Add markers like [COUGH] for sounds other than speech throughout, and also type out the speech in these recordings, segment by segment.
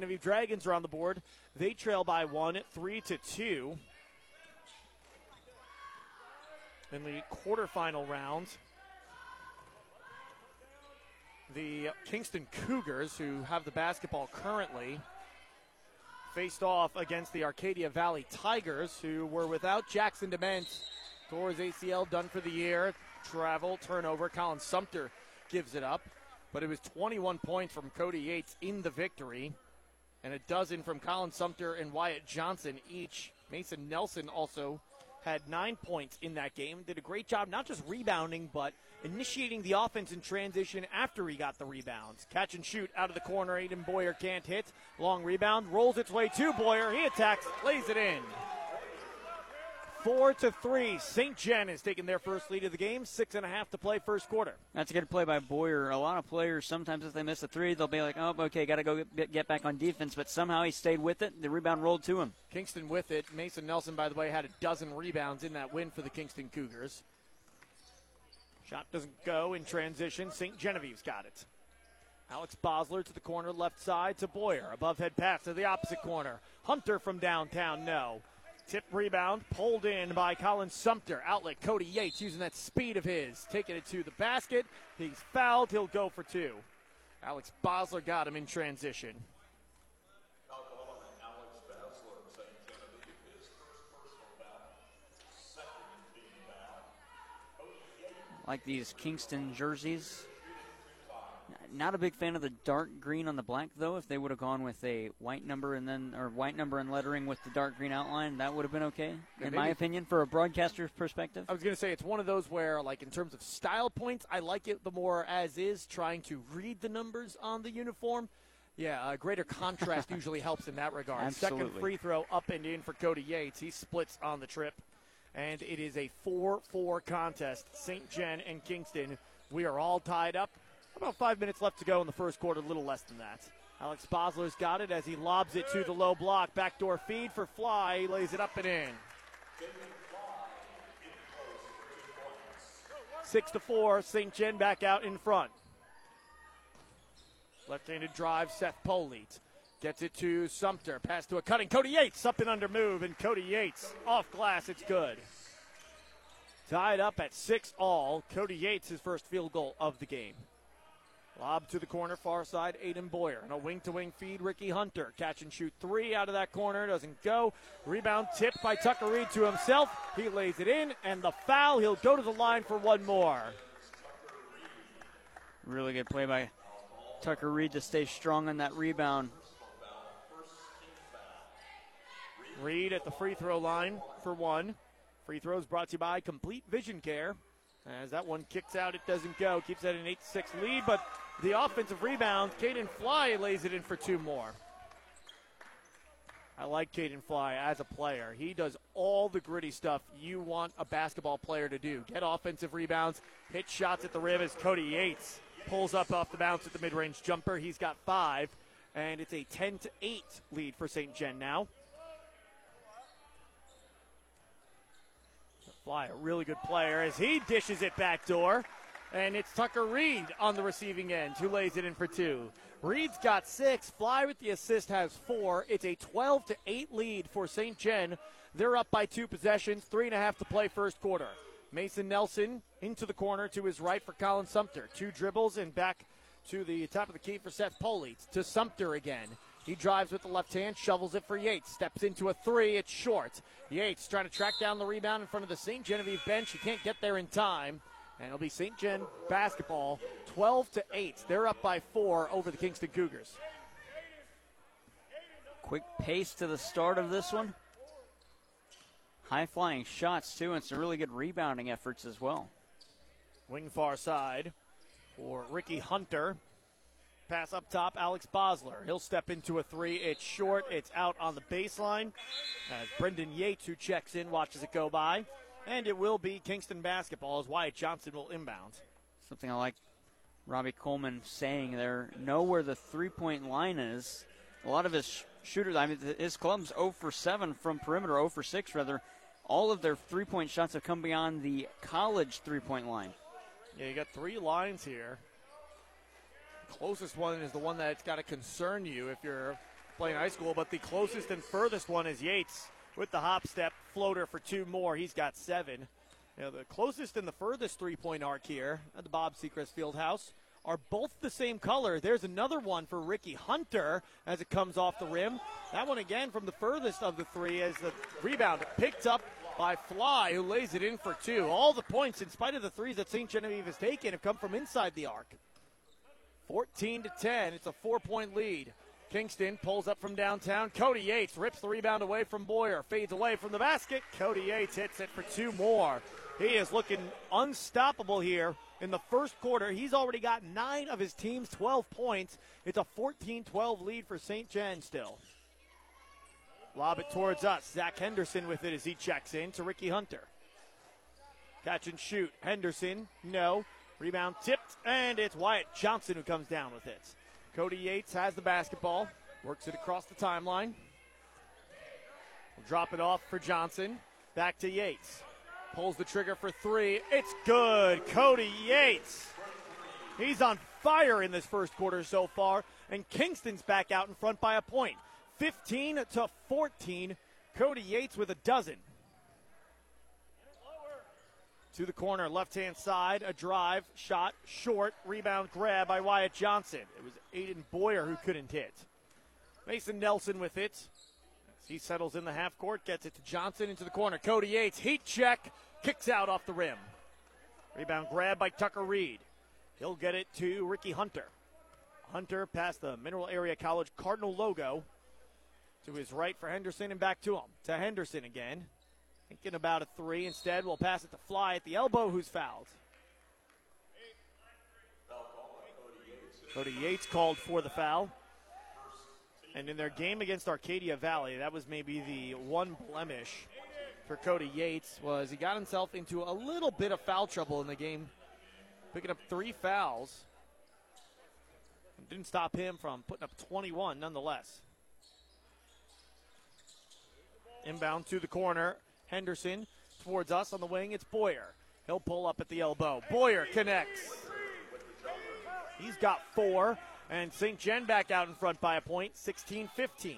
Genevieve Dragons are on the board. They trail by one, three to two. In the quarterfinal round, the Kingston Cougars, who have the basketball currently, faced off against the Arcadia Valley Tigers, who were without Jackson Dement. Towards ACL done for the year. Travel, turnover. Colin Sumter gives it up. But it was 21 points from Cody Yates in the victory, and a dozen from Colin Sumter and Wyatt Johnson each. Mason Nelson also had nine points in that game. Did a great job, not just rebounding, but initiating the offense in transition after he got the rebounds. Catch and shoot out of the corner. Aiden Boyer can't hit. Long rebound, rolls its way to Boyer. He attacks, lays it in. Four to three. St. Jen is taking their first lead of the game. Six and a half to play first quarter. That's a good play by Boyer. A lot of players, sometimes if they miss a three, they'll be like, oh, okay, got to go get, get back on defense. But somehow he stayed with it. The rebound rolled to him. Kingston with it. Mason Nelson, by the way, had a dozen rebounds in that win for the Kingston Cougars. Shot doesn't go in transition. St. Genevieve's got it. Alex Bosler to the corner, left side to Boyer. Above head pass to the opposite corner. Hunter from downtown, no. Tip rebound pulled in by Colin Sumter. Outlet Cody Yates using that speed of his, taking it to the basket. He's fouled. He'll go for two. Alex Bosler got him in transition. Like these Kingston jerseys, not a big fan of the dark green on the black, though. If they would have gone with a white number and then, or white number and lettering with the dark green outline, that would have been okay, Yeah, in my opinion, for a broadcaster's perspective. I was going to say it's one of those where, like, in terms of style points, I like it the more as is, trying to read the numbers on the uniform. Yeah, uh, greater contrast [LAUGHS] usually helps in that regard. Second free throw up and in for Cody Yates. He splits on the trip. And it is a 4 4 contest. St. Jen and Kingston. We are all tied up. About five minutes left to go in the first quarter, a little less than that. Alex Bosler's got it as he lobs it to the low block. Backdoor feed for Fly. He lays it up and in. Six to four. St. Jen back out in front. Left-handed drive. Seth Polite gets it to Sumter. Pass to a cutting Cody Yates. Up and under move, and Cody Yates off glass. It's good. Tied up at six all. Cody Yates his first field goal of the game. Lob to the corner, far side, Aiden Boyer. And a wing to wing feed, Ricky Hunter. Catch and shoot three out of that corner, doesn't go. Rebound tipped by Tucker Reed to himself. He lays it in, and the foul. He'll go to the line for one more. Really good play by Tucker Reed to stay strong on that rebound. Reed at the free throw line for one. Free throws brought to you by Complete Vision Care. As that one kicks out, it doesn't go. Keeps that an 8 6 lead, but the offensive rebound, Caden Fly lays it in for two more. I like Caden Fly as a player. He does all the gritty stuff you want a basketball player to do get offensive rebounds, hit shots at the rim as Cody Yates pulls up off the bounce at the mid range jumper. He's got five, and it's a 10 to 8 lead for St. Jen now. Fly, a really good player as he dishes it back door. And it's Tucker Reed on the receiving end who lays it in for two. Reed's got six. Fly with the assist has four. It's a 12 to 8 lead for St. Jen. They're up by two possessions, three and a half to play first quarter. Mason Nelson into the corner to his right for Colin Sumter. Two dribbles and back to the top of the key for Seth Polite. To Sumter again. He drives with the left hand, shovels it for Yates. Steps into a three. It's short. Yates trying to track down the rebound in front of the St. Genevieve bench. He can't get there in time. And it'll be St. Gen basketball 12 to 8. They're up by four over the Kingston Cougars. Quick pace to the start of this one. High flying shots, too, and some really good rebounding efforts as well. Wing far side for Ricky Hunter. Pass up top, Alex Bosler. He'll step into a three. It's short. It's out on the baseline. As Brendan Yates, who checks in, watches it go by. And it will be Kingston basketball as Wyatt Johnson will inbound. Something I like Robbie Coleman saying there. Know where the three point line is. A lot of his sh- shooters, I mean, th- his club's 0 for 7 from perimeter, 0 for 6 rather. All of their three point shots have come beyond the college three point line. Yeah, you got three lines here. Closest one is the one that's got to concern you if you're playing high school, but the closest and furthest one is Yates with the hop step floater for two more. He's got seven. You know, the closest and the furthest three point arc here at the Bob Sechrest Fieldhouse are both the same color. There's another one for Ricky Hunter as it comes off the rim. That one again from the furthest of the three as the rebound picked up by Fly, who lays it in for two. All the points, in spite of the threes that St. Genevieve has taken, have come from inside the arc. 14 to 10. It's a four point lead. Kingston pulls up from downtown. Cody Yates rips the rebound away from Boyer, fades away from the basket. Cody Yates hits it for two more. He is looking unstoppable here in the first quarter. He's already got nine of his team's 12 points. It's a 14 12 lead for St. Jen still. Lob it towards us. Zach Henderson with it as he checks in to Ricky Hunter. Catch and shoot. Henderson, no. Rebound tipped, and it's Wyatt Johnson who comes down with it. Cody Yates has the basketball, works it across the timeline. We'll drop it off for Johnson. Back to Yates. Pulls the trigger for three. It's good. Cody Yates. He's on fire in this first quarter so far, and Kingston's back out in front by a point. 15 to 14. Cody Yates with a dozen. To the corner, left hand side, a drive, shot, short, rebound grab by Wyatt Johnson. It was Aiden Boyer who couldn't hit. Mason Nelson with it. As he settles in the half court, gets it to Johnson into the corner. Cody Yates, heat check, kicks out off the rim. Rebound grab by Tucker Reed. He'll get it to Ricky Hunter. Hunter past the Mineral Area College Cardinal logo to his right for Henderson and back to him. To Henderson again. Thinking about a three. Instead, we'll pass it to Fly at the elbow, who's fouled. Cody Yates called for the foul. And in their game against Arcadia Valley, that was maybe the one blemish for Cody Yates was he got himself into a little bit of foul trouble in the game, picking up three fouls. Didn't stop him from putting up 21 nonetheless. Inbound to the corner. Henderson towards us on the wing. It's Boyer. He'll pull up at the elbow. Boyer connects. He's got four. And St. Jen back out in front by a point, 16 15.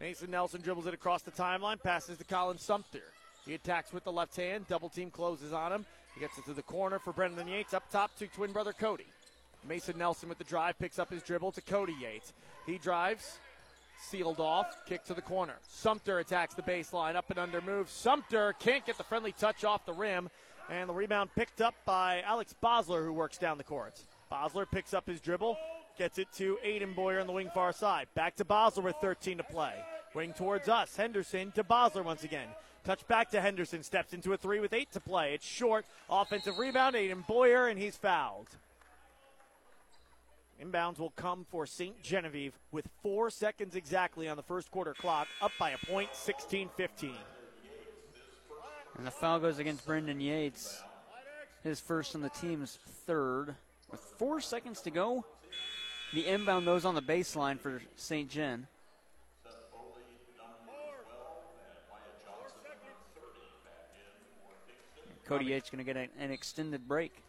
Mason Nelson dribbles it across the timeline, passes to Colin Sumter. He attacks with the left hand, double team closes on him. He gets it to the corner for Brendan Yates, up top to twin brother Cody. Mason Nelson with the drive, picks up his dribble to Cody Yates. He drives, sealed off, kick to the corner. Sumter attacks the baseline, up and under move. Sumter can't get the friendly touch off the rim, and the rebound picked up by Alex Bosler, who works down the court. Bosler picks up his dribble, gets it to Aiden Boyer on the wing far side. Back to Bosler with 13 to play. Wing towards us. Henderson to Bosler once again. Touch back to Henderson. Steps into a three with eight to play. It's short. Offensive rebound. Aiden Boyer, and he's fouled. Inbounds will come for St. Genevieve with four seconds exactly on the first quarter clock, up by a point, 16 15. And the foul goes against Brendan Yates. His first on the team's third. With four seconds to go, the inbound goes on the baseline for St. Jen. Cody Yates going to get an, an extended break.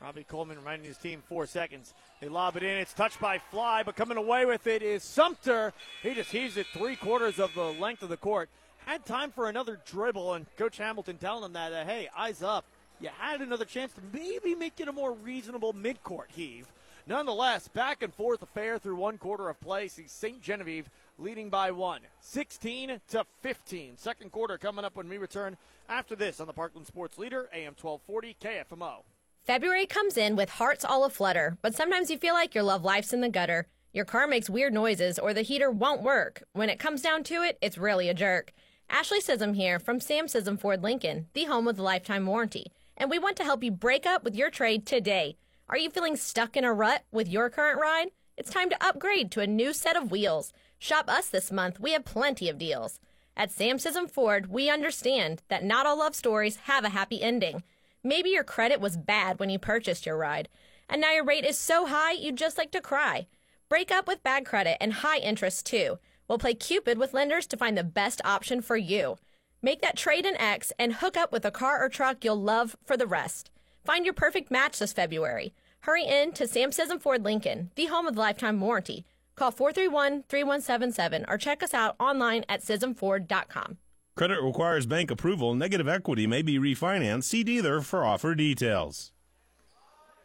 Robbie Coleman reminding his team four seconds. They lob it in. It's touched by Fly, but coming away with it is Sumter. He just heaves it three quarters of the length of the court. Had time for another dribble, and Coach Hamilton telling him that, uh, hey, eyes up. You had another chance to maybe make it a more reasonable midcourt heave. Nonetheless, back and forth affair through one quarter of play. See St. Genevieve leading by one, 16 to 15. Second quarter coming up when we return after this on the Parkland Sports Leader, AM 1240 KFMO. February comes in with hearts all aflutter, but sometimes you feel like your love life's in the gutter. Your car makes weird noises or the heater won't work. When it comes down to it, it's really a jerk. Ashley Scism here from Sam Scism Ford Lincoln, the home of the lifetime warranty. And we want to help you break up with your trade today. Are you feeling stuck in a rut with your current ride? It's time to upgrade to a new set of wheels. Shop us this month. We have plenty of deals. At Sam Scism Ford, we understand that not all love stories have a happy ending. Maybe your credit was bad when you purchased your ride, and now your rate is so high you'd just like to cry. Break up with bad credit and high interest too. We'll play Cupid with lenders to find the best option for you. Make that trade in X and hook up with a car or truck you'll love for the rest. Find your perfect match this February. Hurry in to Sam Scism Ford Lincoln, the home of the lifetime warranty. Call 431 3177 or check us out online at ScismFord.com. Credit requires bank approval. Negative equity may be refinanced. See dealer for offer details.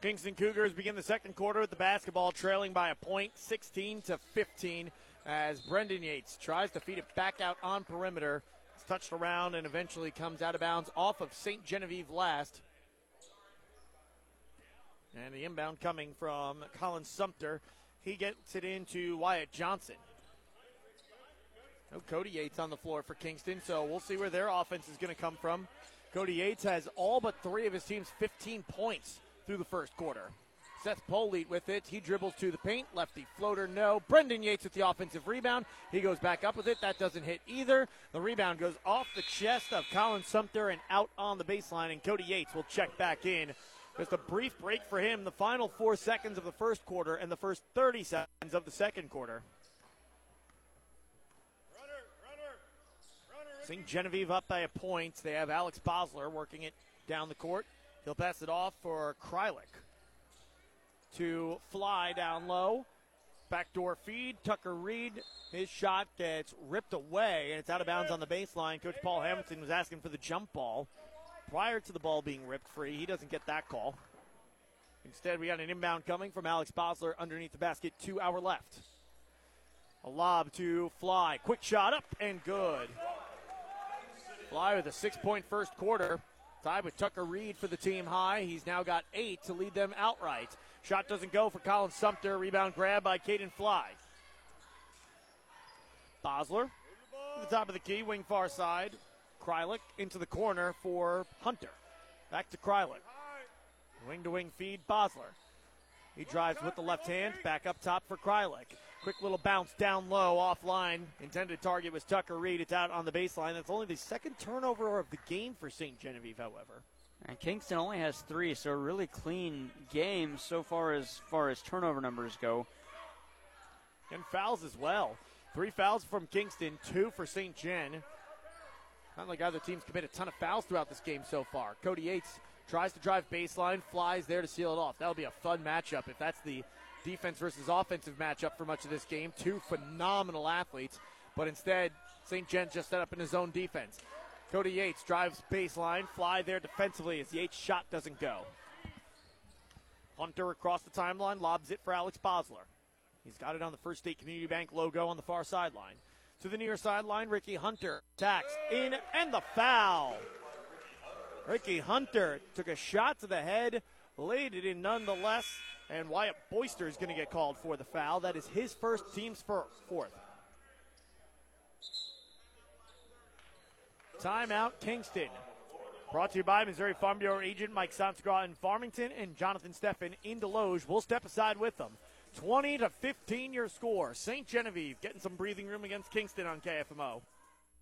Kingston Cougars begin the second quarter with the basketball trailing by a point, 16 to 15, as Brendan Yates tries to feed it back out on perimeter. It's touched around and eventually comes out of bounds off of St. Genevieve last. And the inbound coming from Colin Sumter. He gets it into Wyatt Johnson. Cody Yates on the floor for Kingston, so we'll see where their offense is going to come from. Cody Yates has all but three of his team's 15 points through the first quarter. Seth Polite with it. He dribbles to the paint. Lefty floater, no. Brendan Yates with the offensive rebound. He goes back up with it. That doesn't hit either. The rebound goes off the chest of Colin Sumter and out on the baseline, and Cody Yates will check back in. Just a brief break for him. The final four seconds of the first quarter and the first 30 seconds of the second quarter. St. Genevieve up by a point. They have Alex Bosler working it down the court. He'll pass it off for Krylik to Fly down low. Backdoor feed. Tucker Reed. His shot gets ripped away, and it's out of bounds on the baseline. Coach Paul Hamilton was asking for the jump ball prior to the ball being ripped free. He doesn't get that call. Instead, we got an inbound coming from Alex Bosler underneath the basket, two hour left. A lob to Fly. Quick shot up and good. Fly with a six point first quarter. Tied with Tucker Reed for the team high. He's now got eight to lead them outright. Shot doesn't go for Colin Sumter. Rebound grab by Caden Fly. Bosler, the top of the key, wing far side. Krylik into the corner for Hunter. Back to Krylik. Wing to wing feed, Bosler. He drives with the left hand, back up top for Krylik. Quick little bounce down low, offline. Intended target was Tucker Reed. It's out on the baseline. That's only the second turnover of the game for St. Genevieve, however. And Kingston only has three, so a really clean game so far as far as turnover numbers go. And fouls as well. Three fouls from Kingston, two for St. Gen. Not like either team's committed a ton of fouls throughout this game so far. Cody Yates tries to drive baseline, Fly's there to seal it off. That'll be a fun matchup if that's the defense versus offensive matchup for much of this game. Two phenomenal athletes, but instead, St. Jen's just set up in his own defense. Cody Yates drives baseline, Fly there defensively as Yates' shot doesn't go. Hunter across the timeline, lobs it for Alex Bosler. He's got it on the First State Community Bank logo on the far sideline. To the near sideline, Ricky Hunter attacks in and the foul. Ricky Hunter took a shot to the head, laid it in nonetheless, and Wyatt Boyster is going to get called for the foul. That is his first, team's fourth. Timeout, Kingston. Brought to you by Missouri Farm Bureau agent Mike Santagra in Farmington and Jonathan Steffen in Desloge. We'll step aside with them. 20 to 15 your score. St. Genevieve getting some breathing room against Kingston on KFMO.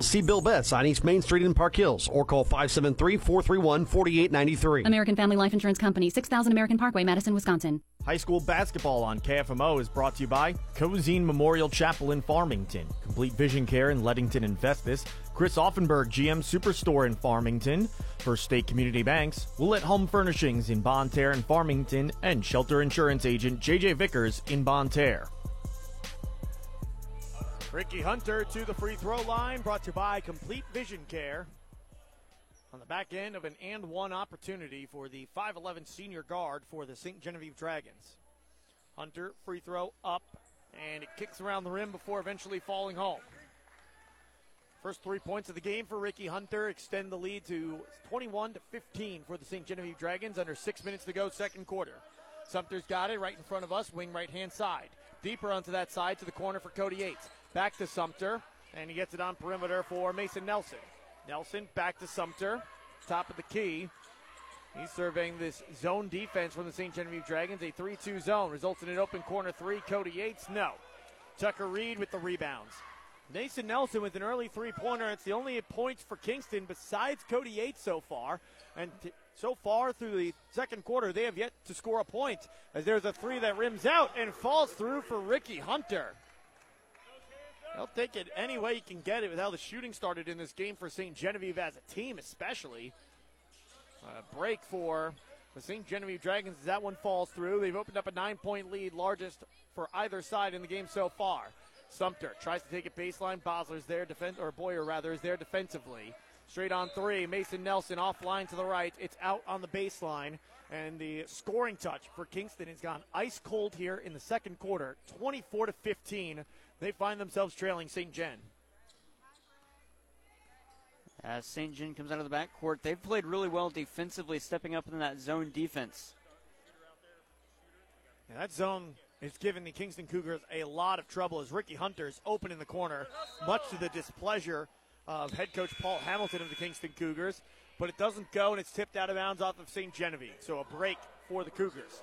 See Bill Betts on East Main Street in Park Hills or call 573 431 4893. American Family Life Insurance Company, 6000 American Parkway, Madison, Wisconsin. High school basketball on KFMO is brought to you by Cozean Memorial Chapel in Farmington, Complete Vision Care in Leadington and Festus, Chris Auffenberg GM Superstore in Farmington, First State Community Banks, Willett Home Furnishings in Bonne Terre and Farmington, and Shelter Insurance Agent JJ Vickers in Bonne Terre. Ricky Hunter to the free throw line, brought to you by Complete Vision Care. On the back end of an and one opportunity for the 5'11 senior guard for the St. Genevieve Dragons. Hunter, free throw up, and it kicks around the rim before eventually falling home. First three points of the game for Ricky Hunter extend the lead to 21 to 15 for the St. Genevieve Dragons under six minutes to go, second quarter. Sumter's got it right in front of us, wing right hand side. Deeper onto that side to the corner for Cody Yates. Back to Sumter, and he gets it on perimeter for Mason Nelson. Nelson back to Sumter, top of the key. He's surveying this zone defense from the St. Genevieve Dragons. A 3 2 zone results in an open corner three. Cody Yates, no. Tucker Reed with the rebounds. Mason Nelson with an early three pointer. It's the only points for Kingston besides Cody Yates so far. And t- so far through the second quarter, they have yet to score a point as there's a three that rims out and falls through for Ricky Hunter. They'll take it any way you can get it with how the shooting started in this game for St. Genevieve as a team, especially. A break for the St. Genevieve Dragons as that one falls through. They've opened up a nine point lead, largest for either side in the game so far. Sumter tries to take it baseline. Bosler's there, defense or Boyer rather is there defensively. Straight on three. Mason Nelson offline to the right. It's out on the baseline. And the scoring touch for Kingston has gone ice cold here in the second quarter. 24 to 15. They find themselves trailing St. Gen. As St. John comes out of the backcourt, they've played really well defensively, stepping up in that zone defense. Yeah, that zone is giving the Kingston Cougars a lot of trouble as Ricky Hunter's open in the corner, much to the displeasure of head coach Paul Hamilton of the Kingston Cougars. But it doesn't go, and it's tipped out of bounds off of St. Genevieve. So a break for the Cougars.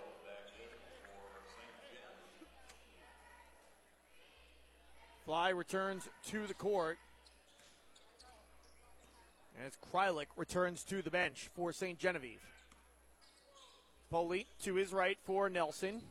Fly returns to the court. As Krylik returns to the bench for St. Genevieve. Foley to his right for Nelson.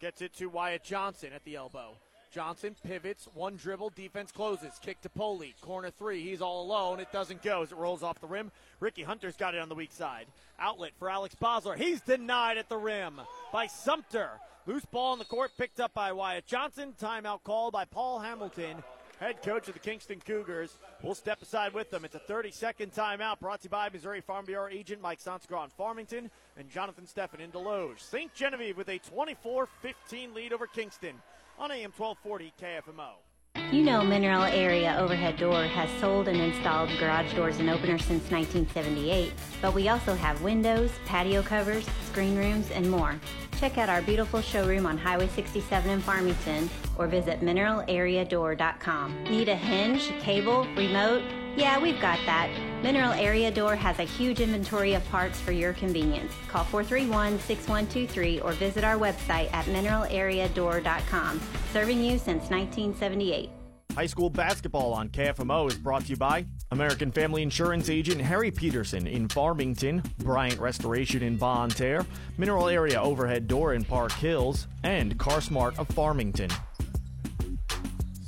Gets it to Wyatt Johnson at the elbow. Johnson pivots, one dribble, defense closes. Kick to Poli, corner three. He's all alone. It doesn't go as it rolls off the rim. Ricky Hunter's got it on the weak side. Outlet for Alex Bosler. He's denied at the rim by Sumter. Loose ball in the court picked up by Wyatt Johnson. Timeout called by Paul Hamilton, head coach of the Kingston Cougars. We'll step aside with them. It's a 30 second timeout brought to you by Missouri Farm Bureau agent Mike Sanskra in Farmington and Jonathan Steffen in Desloge. St. Genevieve with a 24 15 lead over Kingston on AM 1240 KFMO. You know Mineral Area Overhead Door has sold and installed garage doors and openers since 1978, but we also have windows, patio covers, screen rooms, and more. Check out our beautiful showroom on Highway 67 in Farmington or visit mineralareadoor.com. Need a hinge, cable, remote? Yeah, we've got that. Mineral Area Door has a huge inventory of parts for your convenience. Call 431-6123 or visit our website at mineralareadoor.com. Serving you since 1978. High school basketball on KFMO is brought to you by American Family Insurance agent Harry Peterson in Farmington, Bryant Restoration in Bonne Terre, Mineral Area Overhead Door in Park Hills, and CarSmart of Farmington.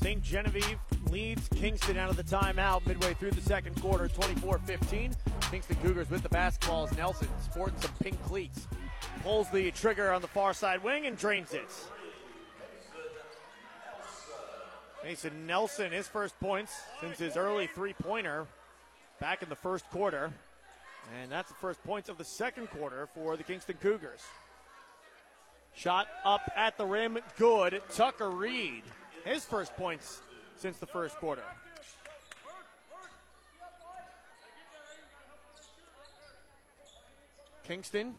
St. Genevieve leads Kingston out of the timeout midway through the second quarter, 24 15. Kingston Cougars with the basketball as Nelson sporting some pink cleats. Pulls the trigger on the far side wing and drains it. Mason Nelson, his first points since his early three pointer back in the first quarter. And that's the first points of the second quarter for the Kingston Cougars. Shot up at the rim, good. Tucker Reed, his first points since the first quarter. Kingston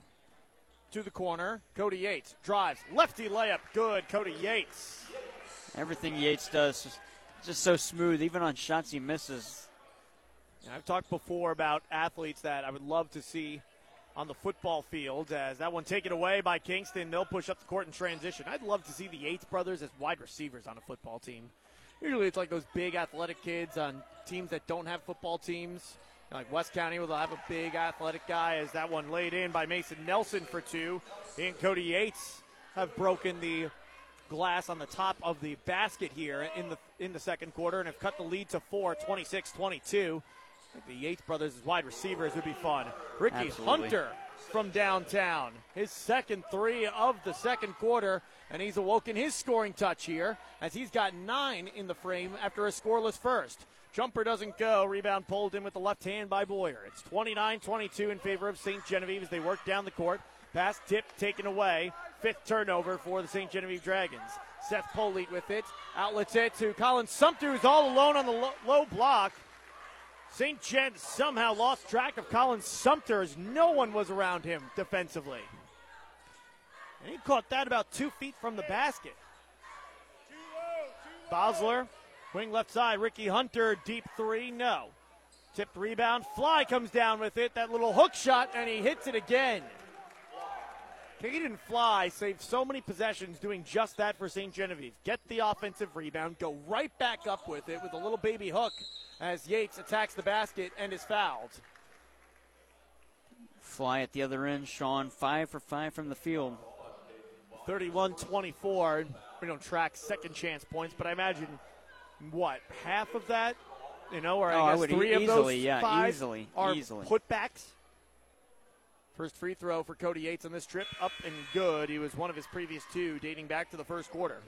to the corner. Cody Yates drives. Lefty layup. Good. Cody Yates. Everything Yates does is just so smooth, even on shots he misses. I've talked before about athletes that I would love to see on the football field. As that one taken away by Kingston, they'll push up the court in transition. I'd love to see the Yates brothers as wide receivers on a football team. Usually it's like those big athletic kids on teams that don't have football teams. Like West County will have a big athletic guy as that one laid in by Mason Nelson for two. He and Cody Yates have broken the glass on the top of the basket here in the in the second quarter and have cut the lead to four, 26-22. The Yates brothers wide receivers would be fun. Ricky Absolutely. Hunter from downtown. His second three of the second quarter, and he's awoken his scoring touch here as he's got nine in the frame after a scoreless first. Jumper doesn't go. Rebound pulled in with the left hand by Boyer. It's 29 22 in favor of St. Genevieve as they work down the court. Pass tip taken away. Fifth turnover for the St. Genevieve Dragons. Seth Polite with it. Outlets it to Colin Sumter, who's all alone on the low, low block. St. Jen somehow lost track of Colin Sumter as no one was around him defensively. And he caught that about two feet from the basket. Bosler, wing left side. Ricky Hunter, deep three, no. Tipped rebound. Fly comes down with it. That little hook shot, and he hits it again. Caden Fly saved so many possessions doing just that for St. Genevieve. Get the offensive rebound, go right back up with it with a little baby hook as Yates attacks the basket and is fouled. Fly at the other end. Sean, five for five from the field. 31 24. We don't track second chance points, but I imagine, what, half of that? You know, or Oh, I I guess would three easily, of those yeah, five easily, are easily. putbacks. First free throw for Cody Yates on this trip, up and good. He was one of his previous two, dating back to the first quarter.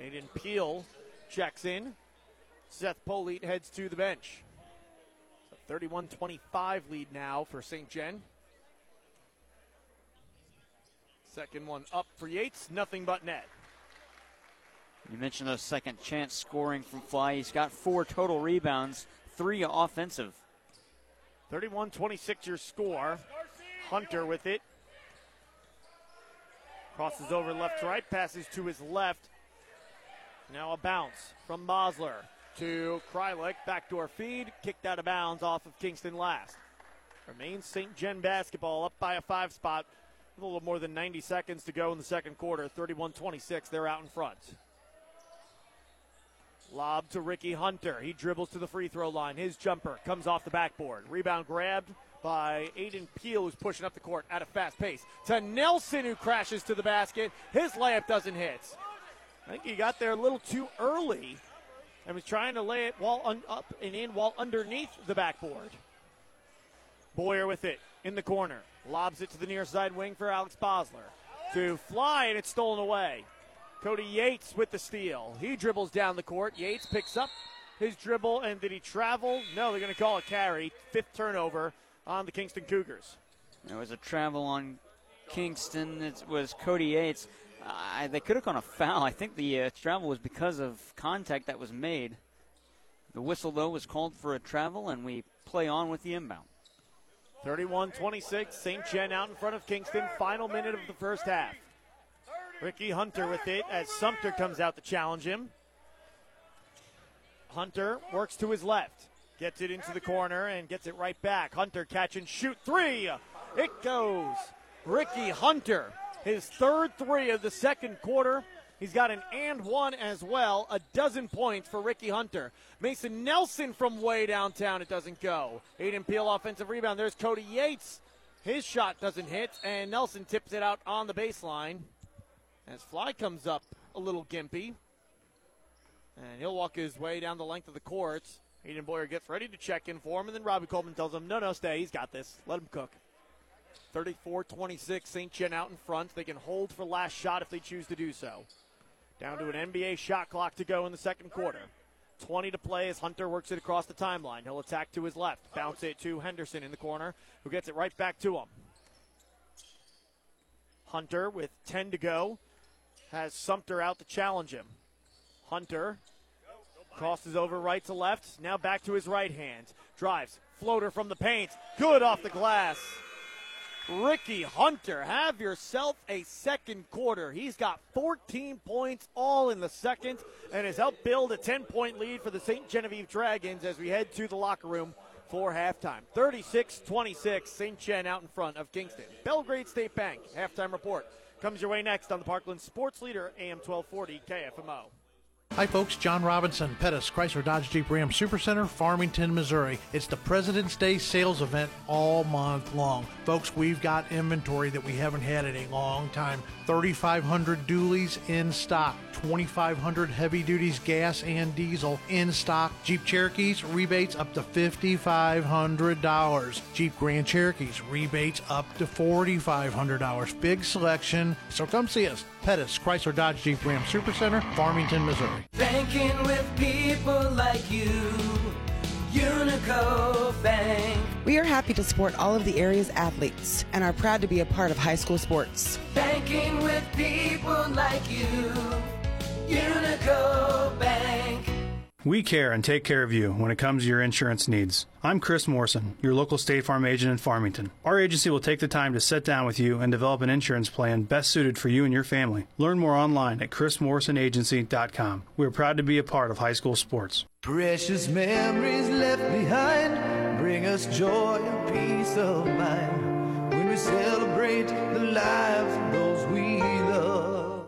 Aiden Peel checks in. Seth Polite heads to the bench. 31 25 lead now for St. Jen. Second one up for Yates, nothing but net. You mentioned those second chance scoring from Fly. He's got four total rebounds, three offensive. 31 26 your score. Hunter with it. Crosses over left to right, passes to his left. Now a bounce from Bosler to Krylik. Backdoor feed, kicked out of bounds off of Kingston last. Remains St. Gen basketball up by a five spot. A little more than 90 seconds to go in the second quarter. 31 26, they're out in front. Lob to Ricky Hunter. He dribbles to the free throw line. His jumper comes off the backboard. Rebound grabbed by Aiden Peel, who's pushing up the court at a fast pace. To Nelson, who crashes to the basket. His layup doesn't hit. I think he got there a little too early and was trying to lay it while un- up and in while underneath the backboard. Boyer with it in the corner. Lobs it to the near side wing for Alex Bosler. To Fly, and it's stolen away. Cody Yates with the steal. He dribbles down the court. Yates picks up his dribble, and did he travel? No, they're going to call it carry. Fifth turnover on the Kingston Cougars. There was a travel on Kingston. It was Cody Yates. Uh, they could have gone a foul. I think the uh, travel was because of contact that was made. The whistle, though, was called for a travel, and we play on with the inbound. 31 26, St. Jen out in front of Kingston. Final minute of the first half. Ricky Hunter with it as Sumter comes out to challenge him. Hunter works to his left, gets it into the corner and gets it right back. Hunter catch and shoot three. It goes. Ricky Hunter, his third three of the second quarter. He's got an and one as well. A dozen points for Ricky Hunter. Mason Nelson from way downtown. It doesn't go. Aiden Peel offensive rebound. There's Cody Yates. His shot doesn't hit, and Nelson tips it out on the baseline. As Fly comes up a little gimpy. And he'll walk his way down the length of the court. Aiden Boyer gets ready to check in for him, and then Robbie Coleman tells him, no, no, stay. He's got this. Let him cook. 34 26, St. Jen out in front. They can hold for last shot if they choose to do so. Down to an NBA shot clock to go in the second quarter. 20 to play as Hunter works it across the timeline. He'll attack to his left, bounce it to Henderson in the corner, who gets it right back to him. Hunter with 10 to go has Sumter out to challenge him. Hunter crosses over right to left, now back to his right hand. Drives, floater from the paint, good off the glass. Ricky Hunter, have yourself a second quarter. He's got 14 points all in the second and has helped build a 10 point lead for the St. Genevieve Dragons as we head to the locker room for halftime. 36 26, St. Jen out in front of Kingston. Belgrade State Bank, halftime report comes your way next on the Parkland Sports Leader, AM 1240 KFMO. Hi, folks. John Robinson, Pettis, Chrysler Dodge Jeep Ram Supercenter, Farmington, Missouri. It's the President's Day sales event all month long. Folks, we've got inventory that we haven't had in a long time. 3,500 dualies in stock, 2,500 heavy duties gas and diesel in stock. Jeep Cherokees, rebates up to $5,500. Jeep Grand Cherokees, rebates up to $4,500. Big selection. So come see us. Pettis, Chrysler Dodge Jeep Ram Supercenter, Farmington, Missouri. Banking with people like you. Unico Bank. We are happy to support all of the area's athletes and are proud to be a part of high school sports. Banking with people like you. Unico Bank. We care and take care of you when it comes to your insurance needs. I'm Chris Morrison, your local State Farm agent in Farmington. Our agency will take the time to sit down with you and develop an insurance plan best suited for you and your family. Learn more online at chrismorrisonagency.com. We are proud to be a part of high school sports. Precious memories left behind bring us joy and peace of mind when we celebrate the lives of those we love.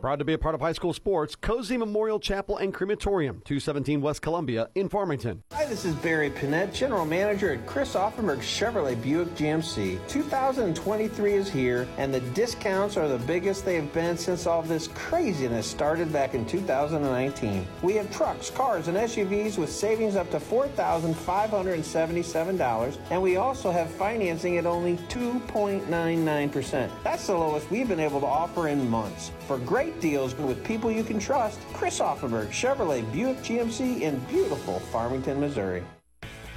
Proud to be a part of high school sports, Cozean Memorial Chapel and Crematorium, 217 West Columbia in Farmington. Hi, this is Barry Pinette, General Manager at Chris Auffenberg Chevrolet Buick GMC. 2023 is here, and the discounts are the biggest they have been since all this craziness started back in 2019. We have trucks, cars, and SUVs with savings up to $4,577, and we also have financing at only 2.99%. That's the lowest we've been able to offer in months. For great deals with people you can trust, Chris Auffenberg Chevrolet Buick GMC in beautiful Farmington, Missouri.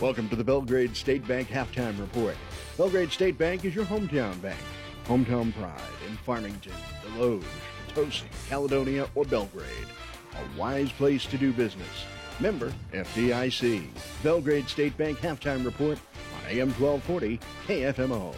Welcome to the Belgrade State Bank Halftime Report. Belgrade State Bank is your hometown bank. Hometown pride in Farmington, Desloge, Potosi, Caledonia, or Belgrade. A wise place to do business. Member FDIC. Belgrade State Bank Halftime Report on AM 1240 KFMO.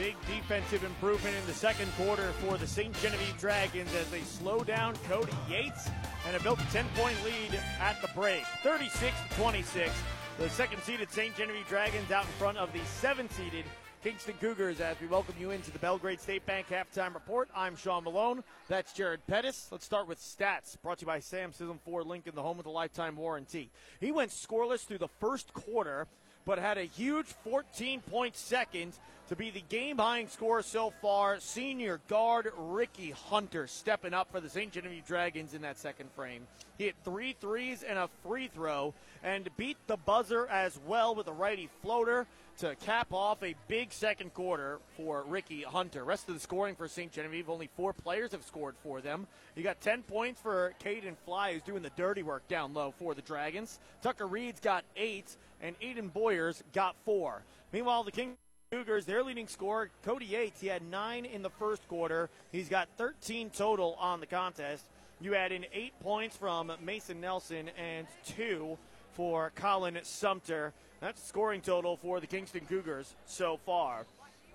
Big defensive improvement in the second quarter for the St. Genevieve Dragons as they slow down Cody Yates and have built a 10 point lead at the break. 36 26. The second seeded St. Genevieve Dragons out in front of the seven seeded Kingston Cougars as we welcome you into the Belgrade State Bank halftime report. I'm Sean Malone. That's Jared Pettis. Let's start with stats brought to you by Sam Scism Ford Lincoln, the home of the lifetime warranty. He went scoreless through the first quarter, but had a huge 14 point second to be the game high scorer so far. Senior guard Ricky Hunter stepping up for the St. Genevieve Dragons in that second frame. He hit three threes and a free throw and beat the buzzer as well with a righty floater to cap off a big second quarter for Ricky Hunter. Rest of the scoring for St. Genevieve, only four players have scored for them. You got 10 points for Caden Fly, who's doing the dirty work down low for the Dragons. Tucker Reed's got eight, and Aiden Boyers got four. Meanwhile, the King. Cougars, their leading scorer, Cody Yates, he had nine in the first quarter. He's got 13 total on the contest. You add in eight points from Mason Nelson and two for Colin Sumter. That's scoring total for the Kingston Cougars so far.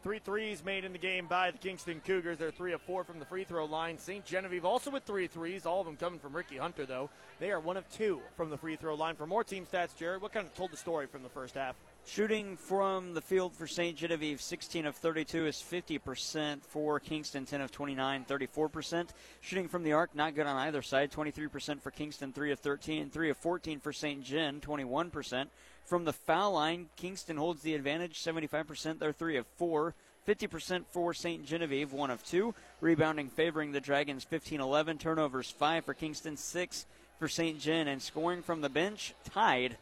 Three threes made in the game by the Kingston Cougars. They're three of four from the free throw line. St. Genevieve also with three threes, all of them coming from Ricky Hunter, though. They are one of two from the free throw line. For more team stats, Jared, what kind of told the story from the first half? Shooting from the field for St. Genevieve, 16 of 32 is 50%. For Kingston, 10 of 29, 34%. Shooting from the arc, not good on either side. 23% for Kingston, 3 of 13. 3 of 14 for St. Gen, 21%. From the foul line, Kingston holds the advantage, 75%. They're 3 of 4. 50% for St. Genevieve, 1 of 2. Rebounding favoring the Dragons, 15 11. Turnovers, 5 for Kingston, 6 for St. Gen. And scoring from the bench, tied,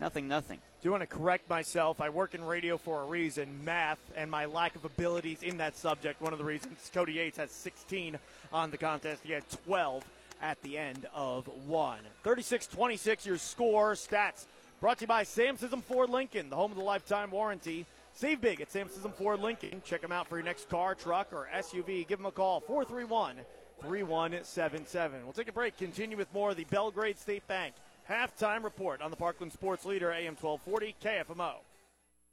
nothing, nothing do want to correct myself. I work in radio for a reason. Math and my lack of abilities in that subject. One of the reasons Cody Yates has 16 on the contest. He had 12 at the end of one. 36 26, your score. Stats brought to you by Sam Scism Ford Lincoln, the home of the lifetime warranty. Save big at Sam Scism Ford Lincoln. Check them out for your next car, truck, or SUV. Give them a call 431 3177. We'll take a break. Continue with more of the Belgrade State Bank halftime report on the Parkland Sports Leader, AM 1240, KFMO.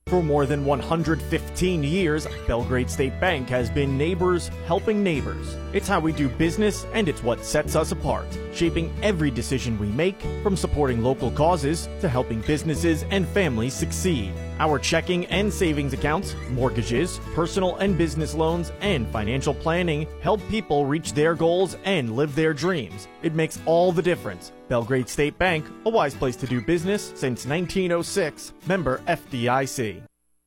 For more than 115 years, Belgrade State Bank has been neighbors helping neighbors. It's how we do business, and it's what sets us apart, shaping every decision we make, from supporting local causes to helping businesses and families succeed. Our checking and savings accounts, mortgages, personal and business loans, and financial planning help people reach their goals and live their dreams. It makes all the difference. Belgrade State Bank, a wise place to do business since 1906. Member FDIC.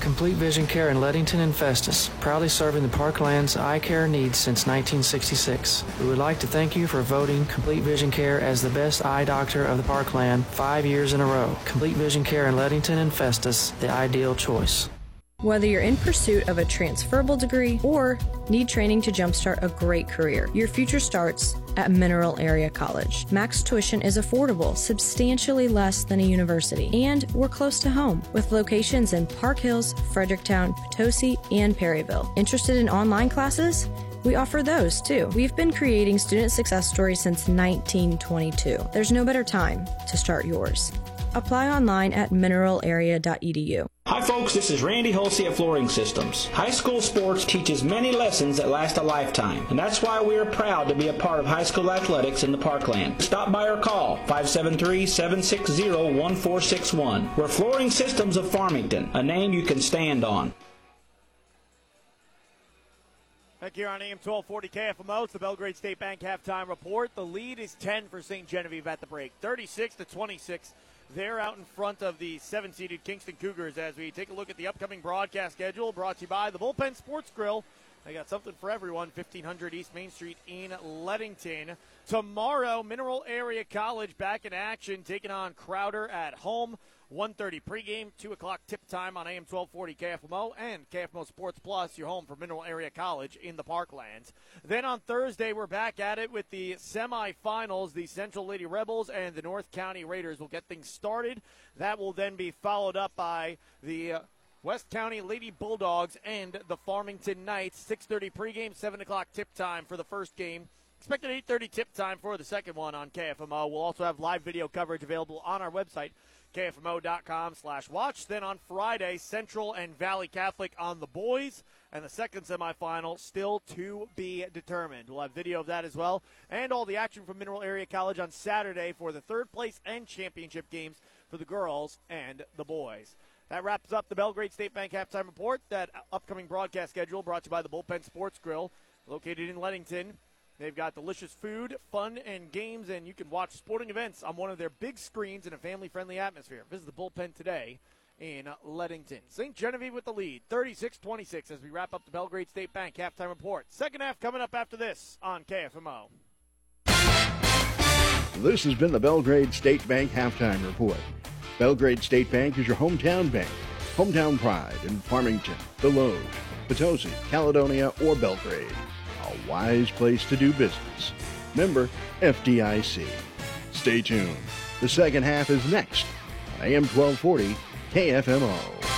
Complete Vision Care in Leadington and Festus, proudly serving the Parkland's eye care needs since 1966. We would like to thank you for voting Complete Vision Care as the best eye doctor of the Parkland five years in a row. Complete Vision Care in Leadington and Festus, the ideal choice. Whether you're in pursuit of a transferable degree or need training to jumpstart a great career, your future starts at Mineral Area College. Max tuition is affordable, substantially less than a university, and we're close to home with locations in Park Hills, Fredericktown, Potosi, and Perryville. Interested in online classes? We offer those too. We've been creating student success stories since 1922. There's no better time to start yours. Apply online at mineralarea.edu. Hi, folks. This is Randy Hulsey at Flooring Systems. High school sports teaches many lessons that last a lifetime, and that's why we are proud to be a part of high school athletics in the Parkland. Stop by or call 573-760-1461. We're Flooring Systems of Farmington, a name you can stand on. Back here on AM 1240 KFMO, it's the Belgrade State Bank halftime report. The lead is 10 for St. Genevieve at the break, 36 to 26. They're out in front of the seven seeded Kingston Cougars as we take a look at the upcoming broadcast schedule brought to you by the Bullpen Sports Grill. They got something for everyone, 1500 East Main Street in Leadington. Tomorrow, Mineral Area College back in action, taking on Crowder at home. 1.30 pregame, 2 o'clock tip time on AM 1240 KFMO and KFMO Sports Plus, your home for Mineral Area College in the Parklands. Then on Thursday, we're back at it with the semifinals. The Central Lady Rebels and the North County Raiders will get things started. That will then be followed up by the uh, West County Lady Bulldogs and the Farmington Knights. 6.30 pregame, 7 o'clock tip time for the first game. Expected 8.30 tip time for the second one on KFMO. We'll also have live video coverage available on our website, KFMO.com slash watch. Then on Friday, Central and Valley Catholic on the boys. And the second semifinal still to be determined. We'll have video of that as well. And all the action from Mineral Area College on Saturday for the third place and championship games for the girls and the boys. That wraps up the Belgrade State Bank halftime report. That upcoming broadcast schedule brought to you by the Bullpen Sports Grill, located in Leadington. They've got delicious food, fun, and games, and you can watch sporting events on one of their big screens in a family friendly atmosphere. Visit the bullpen today in Leadington. St. Genevieve with the lead, 36 26, as we wrap up the Belgrade State Bank halftime report. Second half coming up after this on KFMO. This has been the Belgrade State Bank halftime report. Belgrade State Bank is your hometown bank. Hometown pride in Farmington, The Desloge, Potosi, Caledonia, or Belgrade. Wise place to do business. Member FDIC. Stay tuned. The second half is next on AM 1240 KFMO.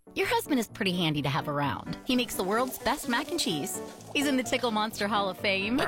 Your husband is pretty handy to have around. He makes the world's best mac and cheese. He's in the Tickle Monster Hall of Fame.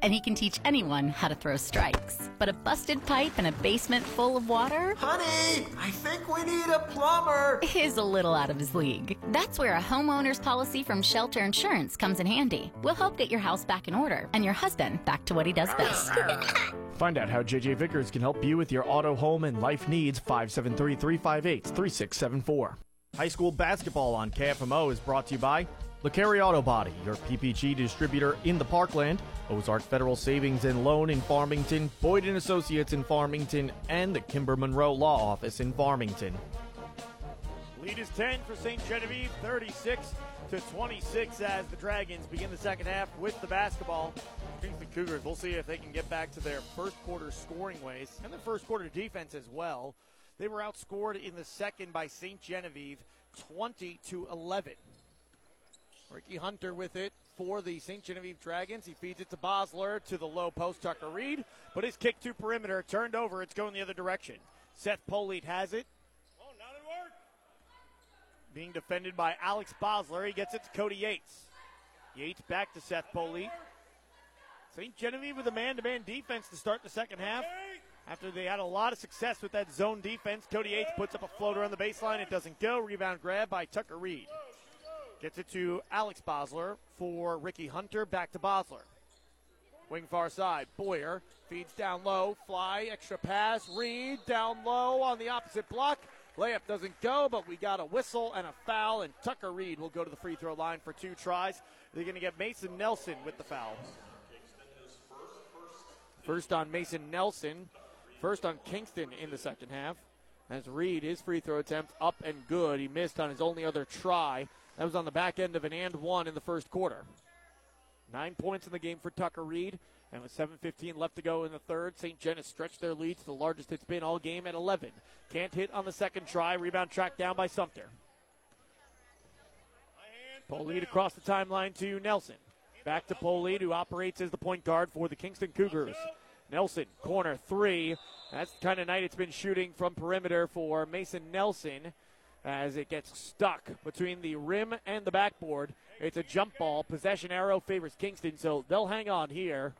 and he can teach anyone how to throw strikes. But a busted pipe and a basement full of water? Honey, I think we need a plumber. Is a little out of his league. That's where a homeowner's policy from Shelter Insurance comes in handy. We'll help get your house back in order and your husband back to what he does best. [LAUGHS] Find out how JJ Vickers can help you with your auto, home, and life needs. 573 358 3674. High school basketball on KFMO is brought to you by LeCarry Auto Body, your PPG distributor in the Parkland, Ozark Federal Savings and Loan in Farmington, Boyd and Associates in Farmington, and the Kimber Monroe Law Office in Farmington. Lead is 10 for St. Genevieve, 36 to 26 as the Dragons begin the second half with the basketball. Kingston Cougars, we'll see if they can get back to their first quarter scoring ways and their first quarter defense as well. They were outscored in the second by St. Genevieve 20 to 11. Ricky Hunter with it for the St. Genevieve Dragons. He feeds it to Bosler to the low post, Tucker Reed. But his kick to perimeter turned over. It's going the other direction. Seth Polite has it. Being defended by Alex Bosler. He gets it to Cody Yates. Yates back to Seth Polite. St. Genevieve with a man to man defense to start the second half. After they had a lot of success with that zone defense, Cody Yates puts up a floater on the baseline. It doesn't go. Rebound grab by Tucker Reed. Gets it to Alex Bosler for Ricky Hunter. Back to Bosler. Wing far side. Boyer feeds down low. Fly. Extra pass. Reed down low on the opposite block. Layup doesn't go, but we got a whistle and a foul, and Tucker Reed will go to the free throw line for two tries. They're going to get Mason Nelson with the foul. First on Mason Nelson, first on Kingston in the second half. As Reed, his free throw attempt up and good. He missed on his only other try. That was on the back end of an and one in the first quarter. Nine points in the game for Tucker Reed. And with 7.15 left to go in the third, St. Gen has stretched their lead to the largest it's been all game at 11. Can't hit on the second try. Rebound tracked down by Sumter. Polite across the timeline to Nelson. Back to Polite, who operates as the point guard for the Kingston Cougars. Nelson, corner three. That's the kind of night it's been shooting from perimeter for Mason Nelson as it gets stuck between the rim and the backboard. It's a jump ball. Possession arrow favors Kingston, so they'll hang on here.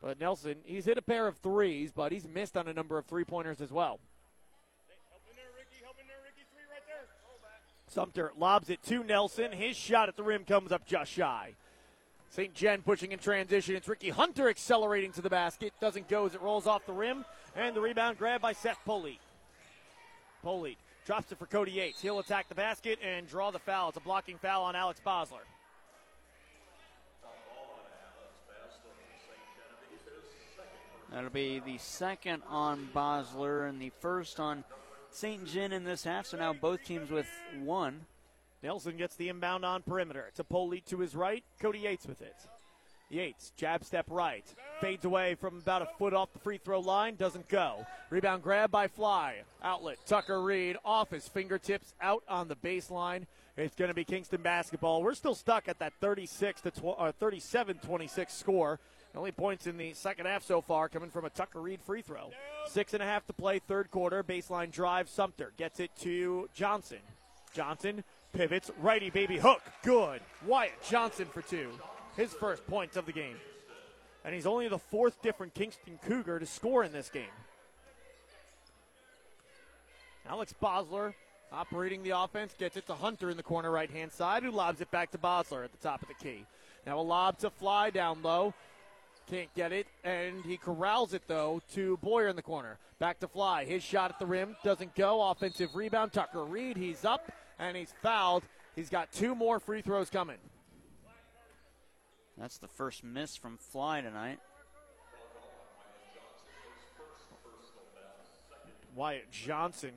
But Nelson, he's hit a pair of threes, but he's missed on a number of three pointers as well. Sumter lobs it to Nelson. His shot at the rim comes up just shy. St. Gen pushing in transition. It's Ricky Hunter accelerating to the basket. Doesn't go as it rolls off the rim. And the rebound grab by Seth Polite. Polite drops it for Cody Yates. He'll attack the basket and draw the foul. It's a blocking foul on Alex Bosler. That'll be the second on Bosler and the first on St. Gen in this half. So now both teams with one. Nelson gets the inbound on perimeter. It's a Polite to his right. Cody Yates with it. Yates, jab step right. Fades away from about a foot off the free throw line. Doesn't go. Rebound grab by Fly. Outlet. Tucker Reed off his fingertips out on the baseline. It's going to be Kingston basketball. We're still stuck at that 36 to tw- uh, or 37-26 score. Only points in the second half so far coming from a Tucker Reed free throw. Six and a half to play, third quarter. Baseline drive. Sumter gets it to Johnson. Johnson pivots, righty baby hook. Good. Wyatt Johnson for two. His first points of the game. And he's only the fourth different Kingston Cougar to score in this game. Alex Bosler operating the offense, gets it to Hunter in the corner right hand side, who lobs it back to Bosler at the top of the key. Now a lob to Fly down low. Can't get it, and he corrals it though to Boyer in the corner. Back to Fly. His shot at the rim doesn't go. Offensive rebound. Tucker Reed. He's up and he's fouled. He's got two more free throws coming. That's the first miss from Fly tonight. Wyatt Johnson